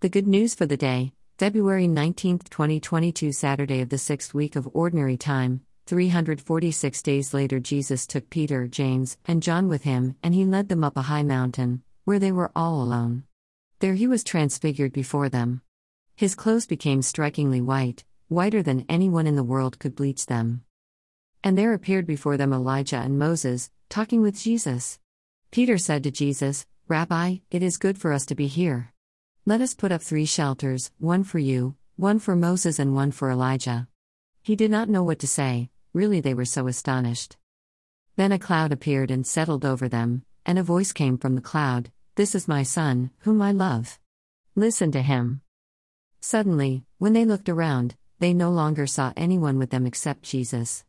The good news for the day, February 19, 2022, Saturday of the sixth week of Ordinary Time. 346 days later, Jesus took Peter, James, and John with him, and he led them up a high mountain, where they were all alone. There he was transfigured before them. His clothes became strikingly white, whiter than anyone in the world could bleach them. And there appeared before them Elijah and Moses, talking with Jesus. Peter said to Jesus, Rabbi, it is good for us to be here. Let us put up three shelters, one for you, one for Moses, and one for Elijah. He did not know what to say, really, they were so astonished. Then a cloud appeared and settled over them, and a voice came from the cloud This is my son, whom I love. Listen to him. Suddenly, when they looked around, they no longer saw anyone with them except Jesus.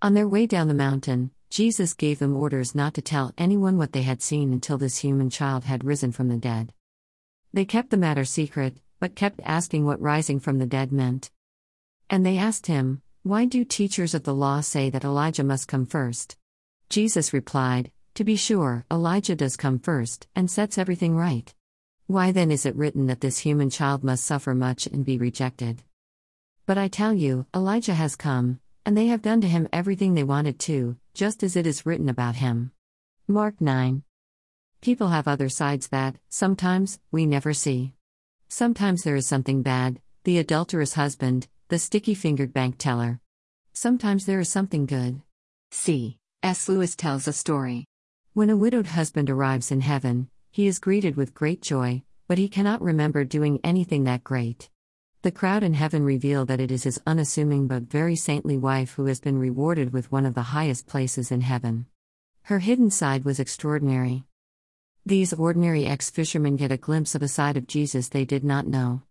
On their way down the mountain, Jesus gave them orders not to tell anyone what they had seen until this human child had risen from the dead. They kept the matter secret, but kept asking what rising from the dead meant. And they asked him, Why do teachers of the law say that Elijah must come first? Jesus replied, To be sure, Elijah does come first, and sets everything right. Why then is it written that this human child must suffer much and be rejected? But I tell you, Elijah has come, and they have done to him everything they wanted to, just as it is written about him. Mark 9. People have other sides that, sometimes, we never see. Sometimes there is something bad the adulterous husband, the sticky fingered bank teller. Sometimes there is something good. C. S. Lewis tells a story. When a widowed husband arrives in heaven, he is greeted with great joy, but he cannot remember doing anything that great. The crowd in heaven reveal that it is his unassuming but very saintly wife who has been rewarded with one of the highest places in heaven. Her hidden side was extraordinary. These ordinary ex fishermen get a glimpse of a side of Jesus they did not know.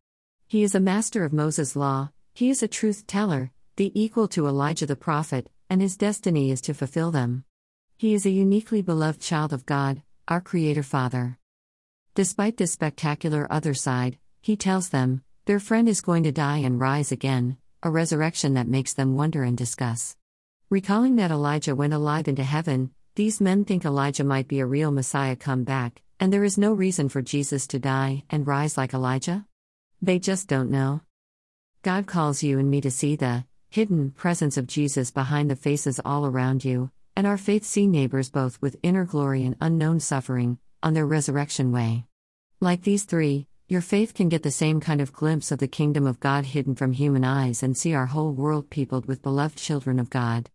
He is a master of Moses' law, he is a truth teller, the equal to Elijah the prophet, and his destiny is to fulfill them. He is a uniquely beloved child of God, our Creator Father. Despite this spectacular other side, he tells them, their friend is going to die and rise again, a resurrection that makes them wonder and discuss. Recalling that Elijah went alive into heaven, these men think Elijah might be a real Messiah come back, and there is no reason for Jesus to die and rise like Elijah? They just don't know. God calls you and me to see the hidden presence of Jesus behind the faces all around you, and our faith see neighbors both with inner glory and unknown suffering, on their resurrection way. Like these three, your faith can get the same kind of glimpse of the kingdom of God hidden from human eyes and see our whole world peopled with beloved children of God.